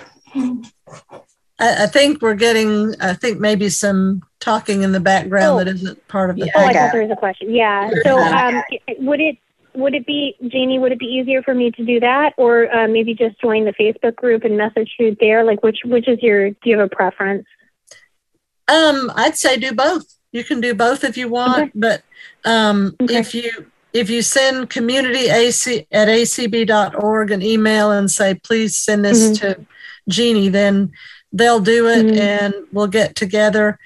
I, I think we're getting, I think maybe some talking in the background that isn't part of the. Oh, I thing. thought there was a question. Yeah. So, um, would it would it be Jeannie? Would it be easier for me to do that, or uh, maybe just join the Facebook group and message you there? Like, which which is your? Do you have a preference? Um, I'd say do both. You can do both if you want, but um, if you if you send community ac at acb.org an email and say please send this Mhm. to Jeannie, then they'll do it Mhm. and we'll get together.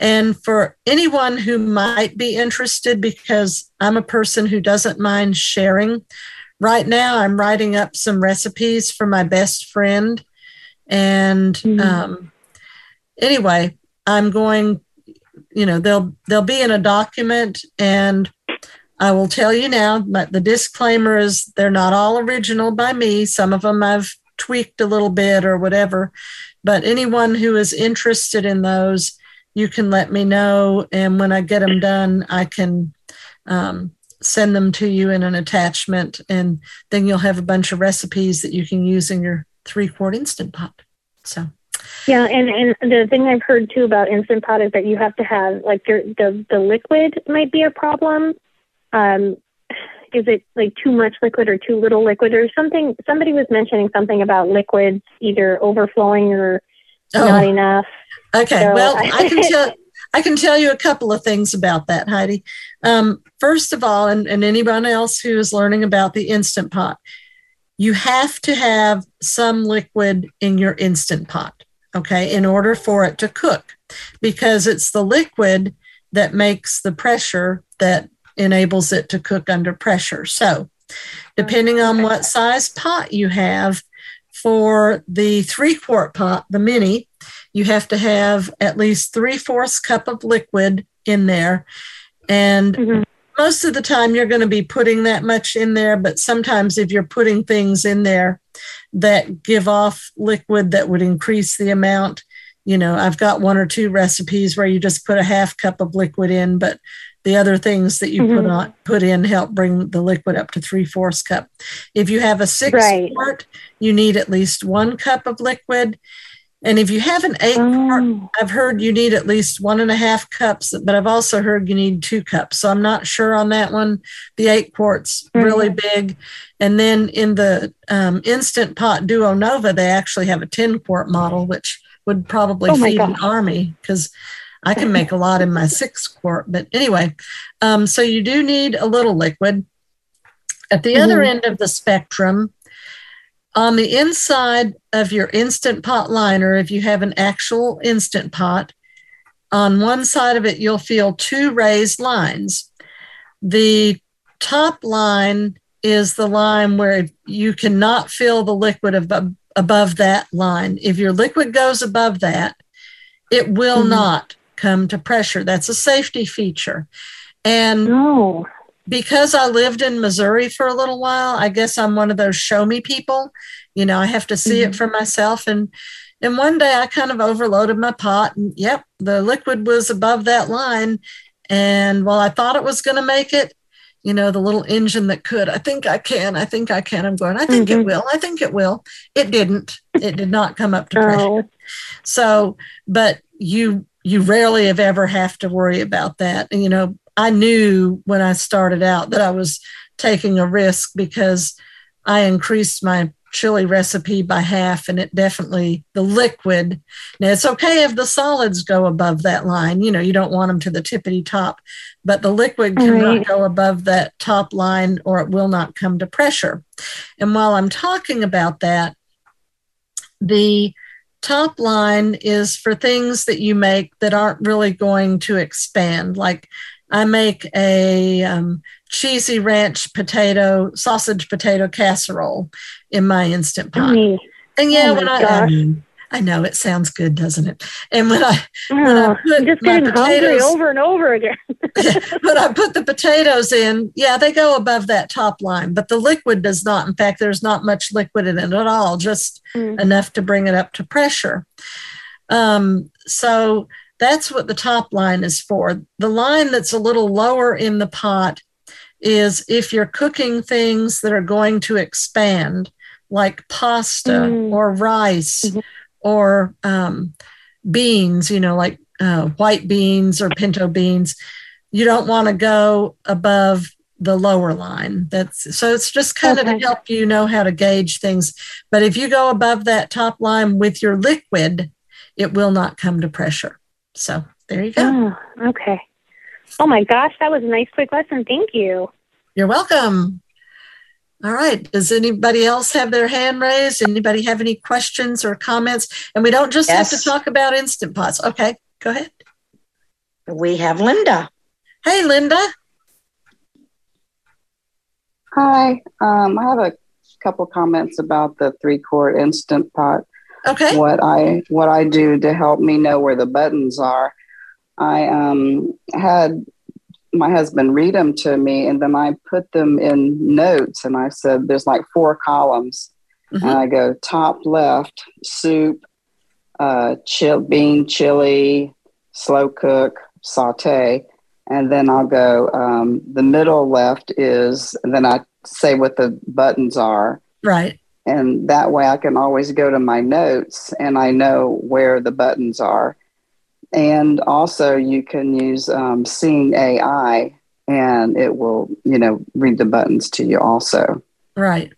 And for anyone who might be interested, because I'm a person who doesn't mind sharing, right now I'm writing up some recipes for my best friend. And um, anyway, I'm going, you know, they'll they'll be in a document and I will tell you now, but the disclaimer is they're not all original by me. Some of them I've tweaked a little bit or whatever. But anyone who is interested in those, you can let me know. And when I get them done, I can um, send them to you in an attachment. And then you'll have a bunch of recipes that you can use in your three quart instant pot. So. Yeah, and and the thing I've heard too about instant pot is that you have to have like your, the the liquid might be a problem. Um, is it like too much liquid or too little liquid or something? Somebody was mentioning something about liquids either overflowing or Oh. not enough. Okay. So- well, I can tell I can tell you a couple of things about that, Heidi. Um, first of all, and, and anyone else who is learning about the instant pot, you have to have some liquid in your instant pot, okay, in order for it to cook, because it's the liquid that makes the pressure that enables it to cook under pressure. So, depending on what size pot you have, for the three quart pot, the mini, you have to have at least three fourths cup of liquid in there. And Mm-hmm. most of the time you're going to be putting that much in there, but sometimes if you're putting things in there that give off liquid that would increase the amount, you know, I've got one or two recipes where you just put a half cup of liquid in, but the other things that you put Mhm. on put in help bring the liquid up to three fourths cup. If you have a six Right. quart, you need at least one cup of liquid. And if you have an eight quart, I've heard you need at least one and a half cups, but I've also heard you need two cups. So I'm not sure on that one. The eight quarts really big. And then in the um, Instant Pot Duo Nova, they actually have a 10 quart model, which would probably Oh feed an army because I can make a lot in my six quart. But anyway, um, so you do need a little liquid. At the other Mhm. end of the spectrum, on the inside of your instant pot liner, if you have an actual instant pot, on one side of it, you'll feel two raised lines. The top line is the line where you cannot fill the liquid above, above that line. If your liquid goes above that, it will Mhm. not come to pressure. That's a safety feature. And no. Because I lived in Missouri for a little while, I guess I'm one of those show me people. You know, I have to see it mm-hmm. for myself. And and one day I kind of overloaded my pot and yep, the liquid was above that line. And while I thought it was gonna make it, you know, the little engine that could, I think I can, I think I can. I'm going, I think it mm-hmm. will, I think it will. It didn't. It did not come up to pressure. Oh. So, but you you rarely have ever have to worry about that. And you know, I knew when I started out that I was taking a risk because I increased my chili recipe by half and it definitely the liquid now it's okay if the solids go above that line you know you don't want them to the tippity top but the liquid cannot Right. go above that top line or it will not come to pressure and while i'm talking about that the top line is for things that you make that aren't really going to expand. Like I make a um, cheesy ranch potato, sausage potato casserole in my instant pot. Yummy. And yeah, Oh when I, I, mean, I know it sounds good, doesn't it? And when I when I Oh, put I'm just my getting hungry potatoes- over and over again. when I put the potatoes in, yeah, they go above that top line, but the liquid does not. In fact, there's not much liquid in it at all, just Mm. enough to bring it up to pressure. Um, so that's what the top line is for. The line that's a little lower in the pot is if you're cooking things that are going to expand, like pasta Mm. or rice or um, beans, you know, like uh, white beans or pinto beans. You don't want to go above the lower line. That's so it's just kind of to help you know how to gauge things. But if you go above that top line with your liquid, it will not come to pressure. So there you go. Oh, okay. Oh my gosh, that was a nice quick lesson. Thank you. You're welcome. All right. Does anybody else have their hand raised? Anybody have any questions or comments? And we don't just have to talk about instant pots. Okay, go ahead. We have Linda. Hey, Linda. Hi, um, I have a couple comments about the three quart instant pot. Okay. What I what I do to help me know where the buttons are. I um, had my husband read them to me, and then I put them in notes, and I said, "There's like four columns," and I go top left soup, uh, chill bean chili, slow cook, saute, and then I'll go um, the middle left is, and then I say what the buttons are, Right. And that way I can always go to my notes and I know where the buttons are. And also, you can use um, Seeing AI, and it will, you know, read the buttons to you also. Right.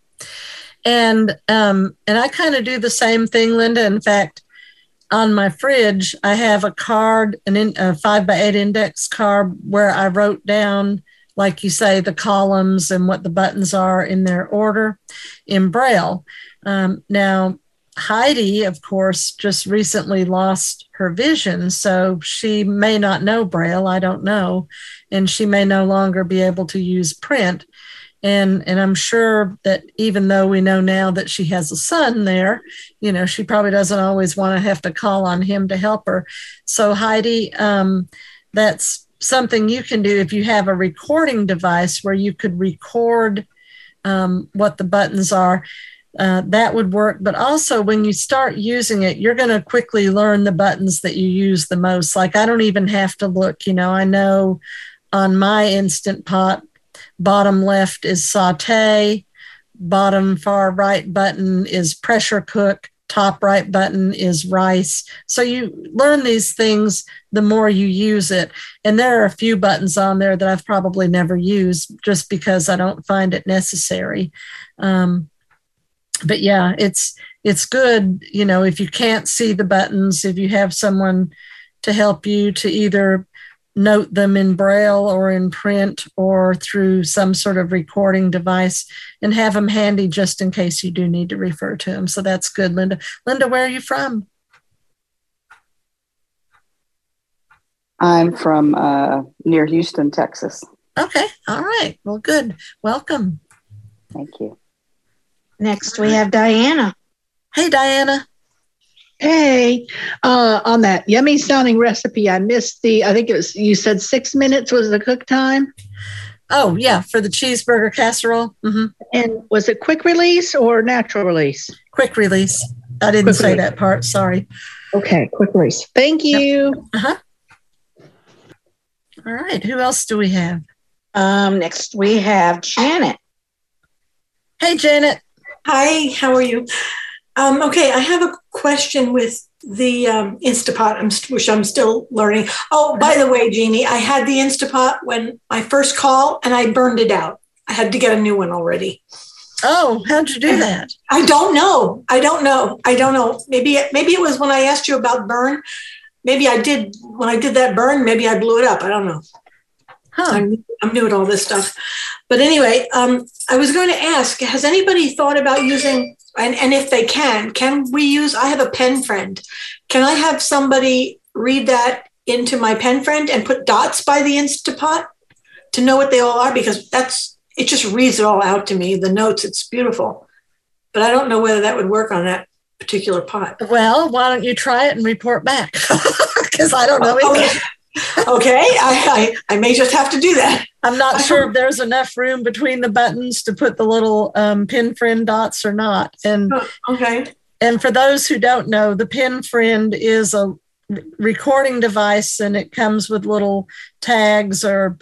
And um, and I kind of do the same thing, Linda. In fact, on my fridge, I have a card, an in, a five by eight index card where I wrote down, like you say, the columns and what the buttons are in their order in Braille. Um, now, Heidi, of course, just recently lost her vision, so she may not know Braille. I don't know. And she may no longer be able to use print. and and I'm sure that even though we know now that she has a son there, you know, she probably doesn't always want to have to call on him to help her. So Heidi, um, that's something you can do if you have a recording device where you could record um, what the buttons are. Uh, that would work. But also, when you start using it, you're going to quickly learn the buttons that you use the most. Like, I don't even have to look, you know, I know on my Instant Pot, bottom left is saute, bottom far right button is pressure cook, top right button is rice. So you learn these things the more you use it. And there are a few buttons on there that I've probably never used just because I don't find it necessary. Um, but yeah, it's it's good, you know, if you can't see the buttons, if you have someone to help you to either note them in braille or in print or through some sort of recording device and have them handy just in case you do need to refer to them. So that's good, Linda. Linda, where are you from? I'm from uh, near Houston, Texas. Okay. All right. Well, good. Welcome. Thank you. Next, we have Diana. Hey, Diana. Hey, uh, on that yummy sounding recipe, I missed the, I think it was, you said six minutes was the cook time? Oh, yeah, for the cheeseburger casserole. Mm-hmm. And was it quick release or natural release? Quick release. I didn't Quick say release. that part. Sorry. Okay, quick release. Thank you. Uh-huh. All right. Who else do we have? Um, next, we have Janet. Hey, Janet. Hi, how are you? Um, okay, I have a question with the um, Instapot, I'm, st- which I'm still learning. Oh, by the way, Jeannie, I had the Instapot when my first call and I burned it out. I had to get a new one already. Oh, how'd you do that? I don't know. I don't know. I don't know. Maybe maybe it was when I asked you about burn. Maybe I did when I did that burn. Maybe I blew it up. I don't know. I'm, I'm new at all this stuff. But anyway, um, I was going to ask: Has anybody thought about using? And, and if they can, can we use? I have a pen friend. Can I have somebody read that into my pen friend and put dots by the Instapot to know what they all are? Because that's it. Just reads it all out to me. The notes. It's beautiful. But I don't know whether that would work on that particular pot. Well, why don't you try it and report back? Because I don't know oh, either. Okay, I, I, I may just have to do that. I'm not sure if there's enough room between the buttons to put the little um, pen friend dots or not. And okay. And for those who don't know, the pen friend is a recording device, and it comes with little tags or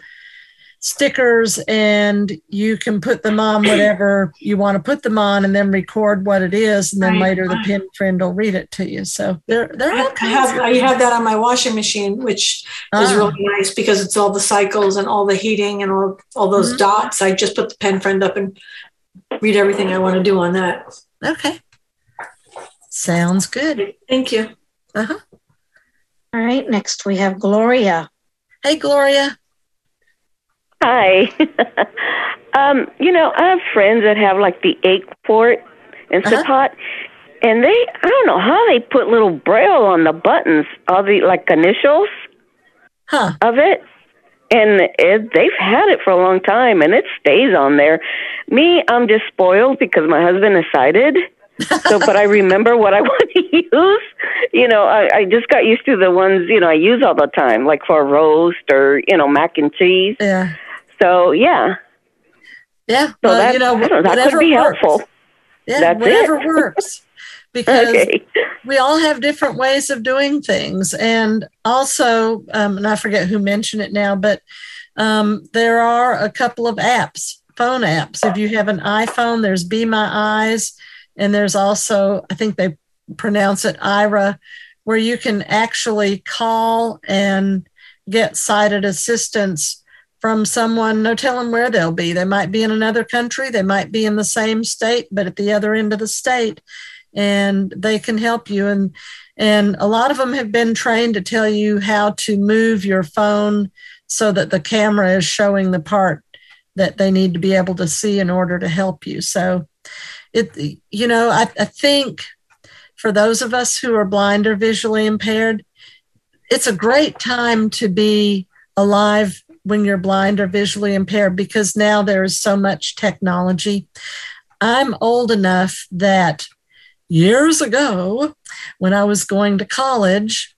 stickers, and you can put them on whatever you want to put them on, and then record what it is, and then Right, later the right. pen friend will read it to you. So they're they're all I have I have that on my washing machine, which is Ah. really nice because it's all the cycles and all the heating and all all those Mhm. dots. I just put the pen friend up and read everything I want to do on that. Okay. Sounds good. Thank you. Uh huh. All right, next we have Gloria. Hey, Gloria. Hi. um, you know, I have friends that have like the egg port Instapot, and they I don't know how they put little braille on the buttons, all the like initials huh. of it. And it, they've had it for a long time, and it stays on there. Me, I'm just spoiled because my husband is sighted. so, but I remember what I want to use. You know, I, I just got used to the ones you know I use all the time, like for roast or you know mac and cheese. Yeah. So yeah, Yeah. so well, that you know, know, that could be works. helpful. Yeah, That's whatever it. works. Because Okay. we all have different ways of doing things. And also, um, and I forget who mentioned it now, but um, there are a couple of apps, phone apps. If you have an iPhone, there's Be My Eyes, and there's also, I think they pronounce it Aira, where you can actually call and get sighted assistance from someone, no telling where they'll be. They might be in another country, they might be in the same state, but at the other end of the state, and they can help you. And and a lot of them have been trained to tell you how to move your phone so that the camera is showing the part that they need to be able to see in order to help you. So it you know, I, I think for those of us who are blind or visually impaired, it's a great time to be alive when you're blind or visually impaired because now there's so much technology. I'm old enough that years ago, when I was going to college,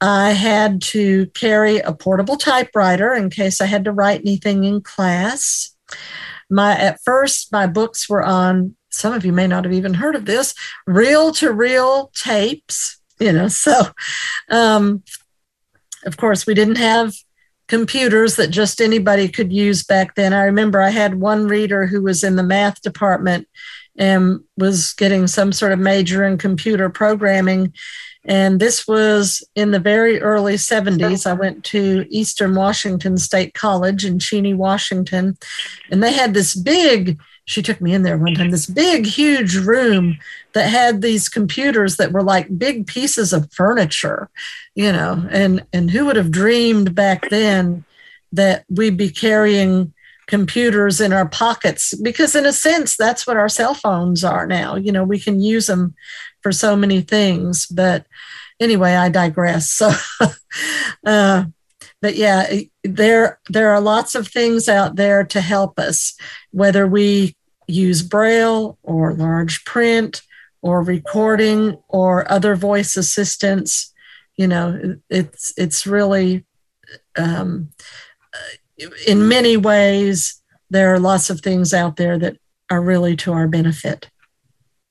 I had to carry a portable typewriter in case I had to write anything in class. My at first my books were on some of you may not have even heard of this reel to reel tapes you know so um, of course we didn't have computers that just anybody could use back then i remember i had one reader who was in the math department and was getting some sort of major in computer programming and this was in the very early 70s. I went to Eastern Washington State College in Cheney, Washington, and they had this big she took me in there one time, this big, huge room that had these computers that were like big pieces of furniture, you know, and and who would have dreamed back then that we'd be carrying computers in our pockets? Because in a sense that's what our cell phones are now. You know we can use them for so many things. But anyway i digress. So uh, but yeah there there are lots of things out there to help us whether we use braille or large print or recording or other voice assistants you know it's it's really um, in many ways there are lots of things out there that are really to our benefit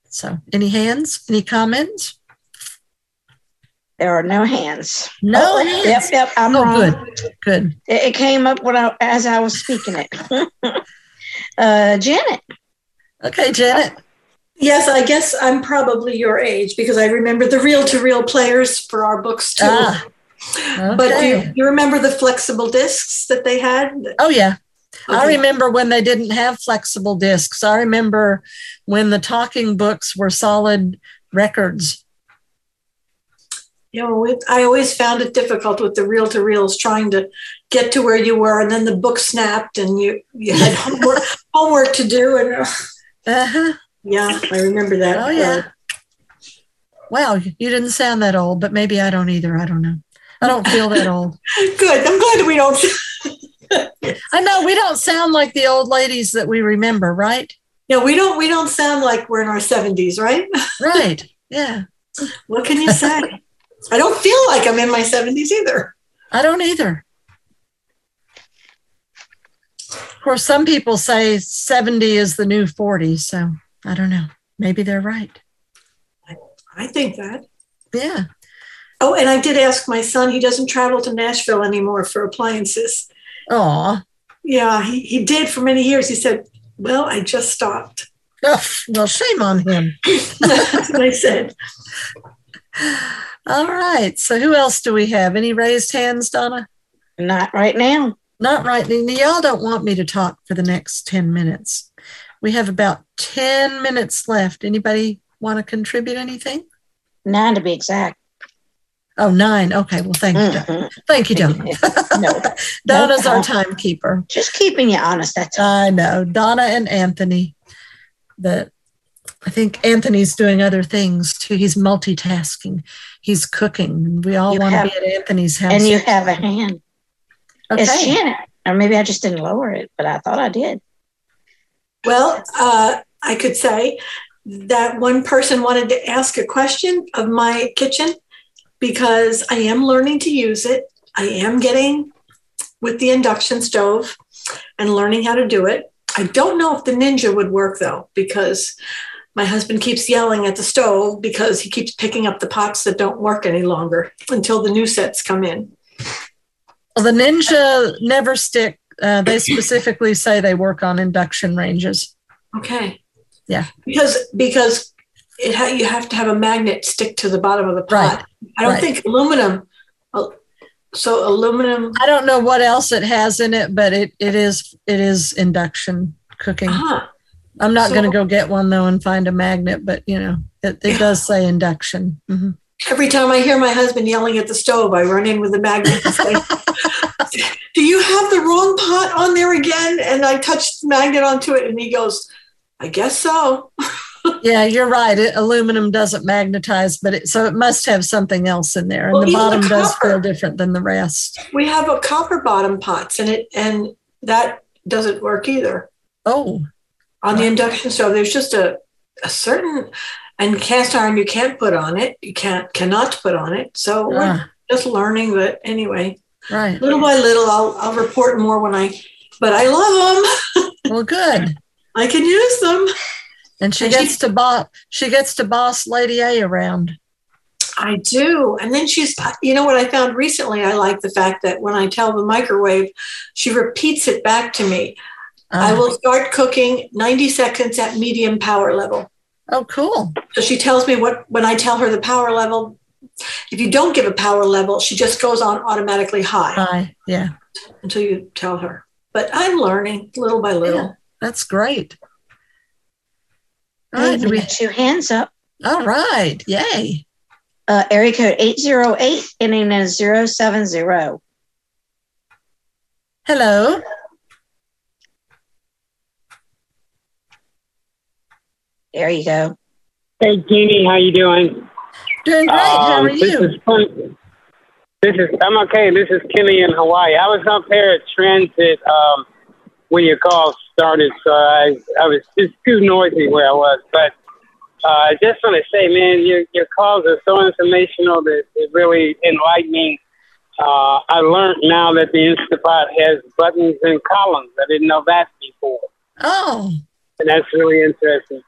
so any hands any comments there are no hands. No oh, hands. Yep, yep. I'm oh, wrong. Good, good. It, it, came up when I, as I was speaking it. uh, Janet. Okay, Janet. Yes, I guess I'm probably your age because I remember the reel to reel players for our books too. Ah, okay. But do you, you remember the flexible discs that they had? Oh, yeah. Okay. I remember when they didn't have flexible discs. I remember when the talking books were solid records. You know, it, I always found it difficult with the reel to reels trying to get to where you were, and then the book snapped, and you you had homework homework to do, and uh, uh-huh. Yeah, I remember that. Oh, yeah. Wow, you didn't sound that old, but maybe I don't either. I don't know. I don't feel that old. Good. I'm glad we don't. I know we don't sound like the old ladies that we remember, right? Yeah, we don't. We don't sound like we're in our 70s, right? right. Yeah. What can you say? I don't feel like I'm in my 70s either. I don't either. Of course, some people say 70 is the new 40, so I don't know. Maybe they're right. I think that. Yeah. Oh, and I did ask my son, he doesn't travel to Nashville anymore for appliances. Oh. Yeah, he, he did for many years. He said, Well, I just stopped. Oh, well, shame on him. That's what I said. All right. So, who else do we have? Any raised hands, Donna? Not right now. Not right. Now. Y'all don't want me to talk for the next 10 minutes. We have about 10 minutes left. Anybody want to contribute anything? Nine to be exact. Oh, nine. Okay. Well, thank you. Mm-hmm. Thank you, Donna. no, Donna's no our timekeeper. Just keeping you honest. That's all. I know. Donna and Anthony. The I think Anthony's doing other things too. He's multitasking. He's cooking. We all want to be at Anthony's house. And you have a hand. Okay. It's Janet. Or maybe I just didn't lower it, but I thought I did. Well, uh, I could say that one person wanted to ask a question of my kitchen because I am learning to use it. I am getting with the induction stove and learning how to do it. I don't know if the Ninja would work though, because my husband keeps yelling at the stove because he keeps picking up the pots that don't work any longer until the new sets come in. Well, the Ninja never stick. Uh, they specifically say they work on induction ranges. Okay. Yeah. Because because it ha- you have to have a magnet stick to the bottom of the pot. Right. I don't right. think aluminum. Uh, so aluminum. I don't know what else it has in it, but it, it is it is induction cooking. Uh-huh. I'm not so, going to go get one though and find a magnet, but you know it, it does say induction. Mm-hmm. Every time I hear my husband yelling at the stove, I run in with a magnet and say, Do you have the wrong pot on there again? And I touch the magnet onto it, and he goes, I guess so. yeah, you're right. It, aluminum doesn't magnetize, but it, so it must have something else in there, and Well, the even the bottom does feel different than the rest. We have a copper bottom pots and it and that doesn't work either. Oh. On the induction stove, there's just a, a certain and cast iron you can't put on it. You can't cannot put on it. So we're Ah. just learning, but anyway. Right. Little by little I'll I'll report more when I but I love them. Well, good. I can use them. And she And gets she- to boss. She gets to boss Lady A around. I do. And then she's, you know what I found recently? I like the fact that when I tell the microwave, she repeats it back to me. I will start cooking 90 seconds at medium power level. Oh, cool. So she tells me what, when I tell her the power level, if you don't give a power level, she just goes on automatically high High, Yeah. until you tell her. But I'm learning little by little. That's great. All Hey, we we- got two hands up. all right. Yay. Uh, area code 808, ending in 070. Hello. There you go. Hey, Jeannie, how you doing? Doing great. How Um, are This you? is fun. This is I'm okay. This is Kenny in Hawaii. I was up there at transit um, when your call started, so I I was just too noisy where I was. But uh, I just want to say, man, your your calls are so informational that it really enlightening. Uh, I learned now that the Instapot has buttons and columns. I didn't know that before. Oh. and that's really interesting.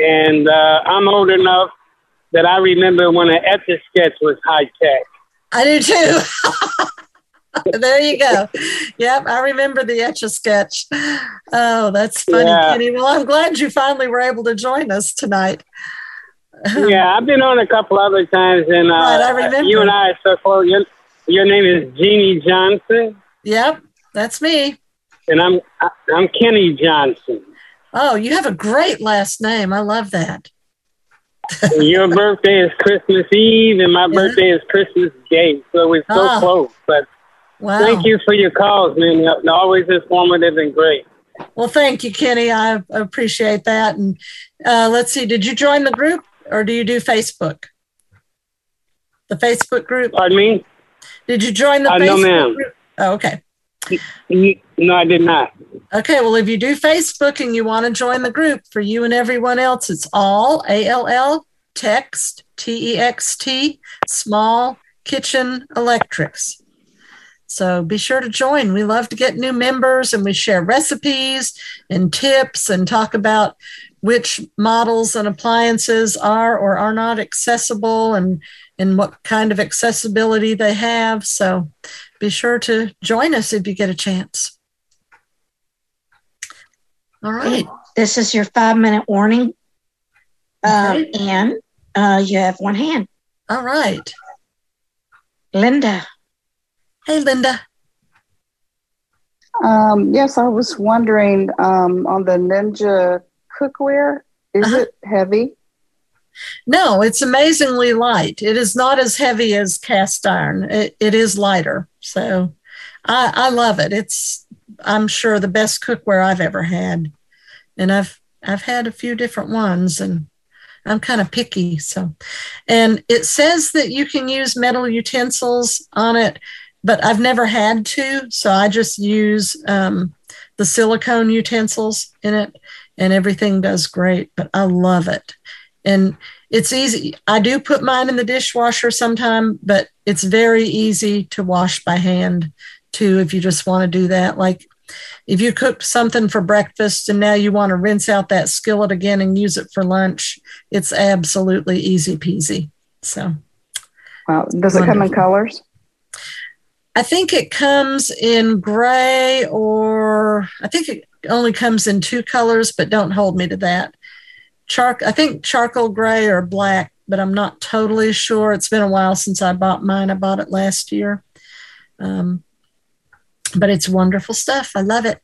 And uh, I'm old enough that I remember when an etch a sketch was high tech. I do too. there you go. Yep, I remember the etch a sketch. Oh, that's funny, Yeah. Kenny. Well, I'm glad you finally were able to join us tonight. yeah, I've been on a couple other times, and uh, Right, I remember. you and I are so close. Your, your name is Jeannie Johnson, Yep, that's me. and I'm I'm Kenny Johnson. Oh, you have a great last name. I love that. Your birthday is Christmas Eve, and my birthday is Christmas Day, so we're so Ah. close. But Wow. thank you for your calls, man. They're always informative and great. Well, thank you, Kenny. I appreciate that. And uh, let's see, did you join the group or do you do Facebook? The Facebook group? Pardon me? Did you join the Uh, Facebook no, ma'am. group? Oh, okay. No, I did not. Okay, well, if you do Facebook and you want to join the group for you and everyone else, it's all A L L text T E X T small kitchen electrics. So be sure to join. We love to get new members and we share recipes and tips and talk about which models and appliances are or are not accessible and, and what kind of accessibility they have. So be sure to join us if you get a chance. All right. This is your five minute warning. Um, Okay. and uh, you have one hand. All right. Linda. Hey, Linda. Um, yes, I was wondering um, on the Ninja cookware, is Uh-huh. it heavy? No, it's amazingly light. It is not as heavy as cast iron. It, it is lighter. So I, I love it. It's, I'm sure, the best cookware I've ever had. And I've, I've had a few different ones and I'm kind of picky. So, and it says that you can use metal utensils on it, but I've never had to. So I just use um, the silicone utensils in it and everything does great. But I love it. And it's easy. I do put mine in the dishwasher sometime, but it's very easy to wash by hand too if you just want to do that. Like if you cooked something for breakfast and now you want to rinse out that skillet again and use it for lunch, it's absolutely easy peasy. So Well, does it come in colors? I think it comes in gray or I think it only comes in two colors, but don't hold me to that. Charc I think charcoal gray or black, but I'm not totally sure. It's been a while since I bought mine. I bought it last year. Um, but it's wonderful stuff. I love it.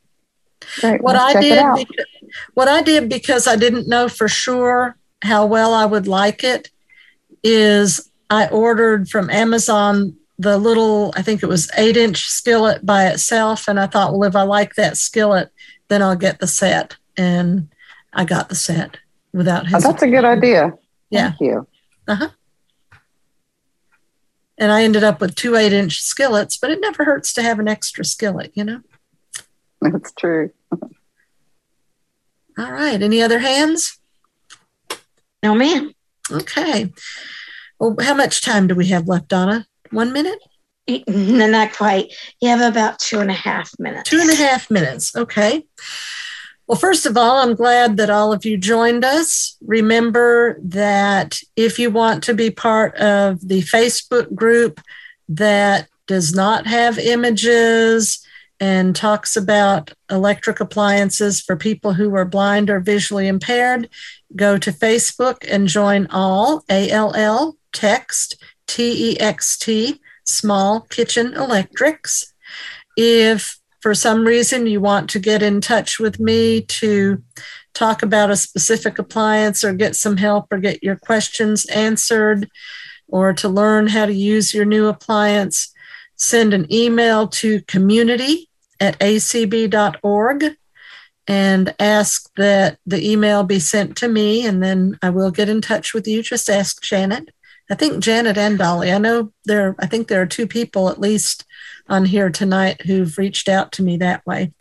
Great. What let's I did, out. beca- what I did because I didn't know for sure how well I would like it, is I ordered from Amazon the little, I think it was eight inch skillet by itself, and I thought, well, if I like that skillet, then I'll get the set, and I got the set. without Oh, that's a good idea. Yeah. Thank you. Uh-huh. And I ended up with two eight inch skillets, but it never hurts to have an extra skillet, you know? That's true. All right. Any other hands? No, ma'am. Okay. Well, how much time do we have left, Donna? One minute? No, not quite. You have about two and a half minutes. Two and a half minutes. Okay. Well, first of all, I'm glad that all of you joined us. Remember that if you want to be part of the Facebook group that does not have images and talks about electric appliances for people who are blind or visually impaired, go to Facebook and join all ALL text T E X T small kitchen electrics. If for some reason you want to get in touch with me to talk about a specific appliance or get some help or get your questions answered or to learn how to use your new appliance, send an email to community at acb.org and ask that the email be sent to me and then I will get in touch with you. Just ask Janet. I think Janet and Dolly. I know there I think there are two people at least on here tonight who've reached out to me that way.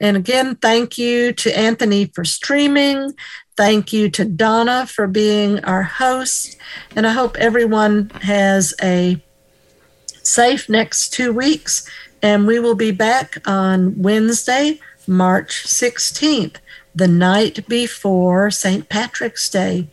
And again, thank you to Anthony for streaming. Thank you to Donna for being our host. And I hope everyone has a safe next two weeks. And we will be back on Wednesday, March 16th, the night before St. Patrick's Day.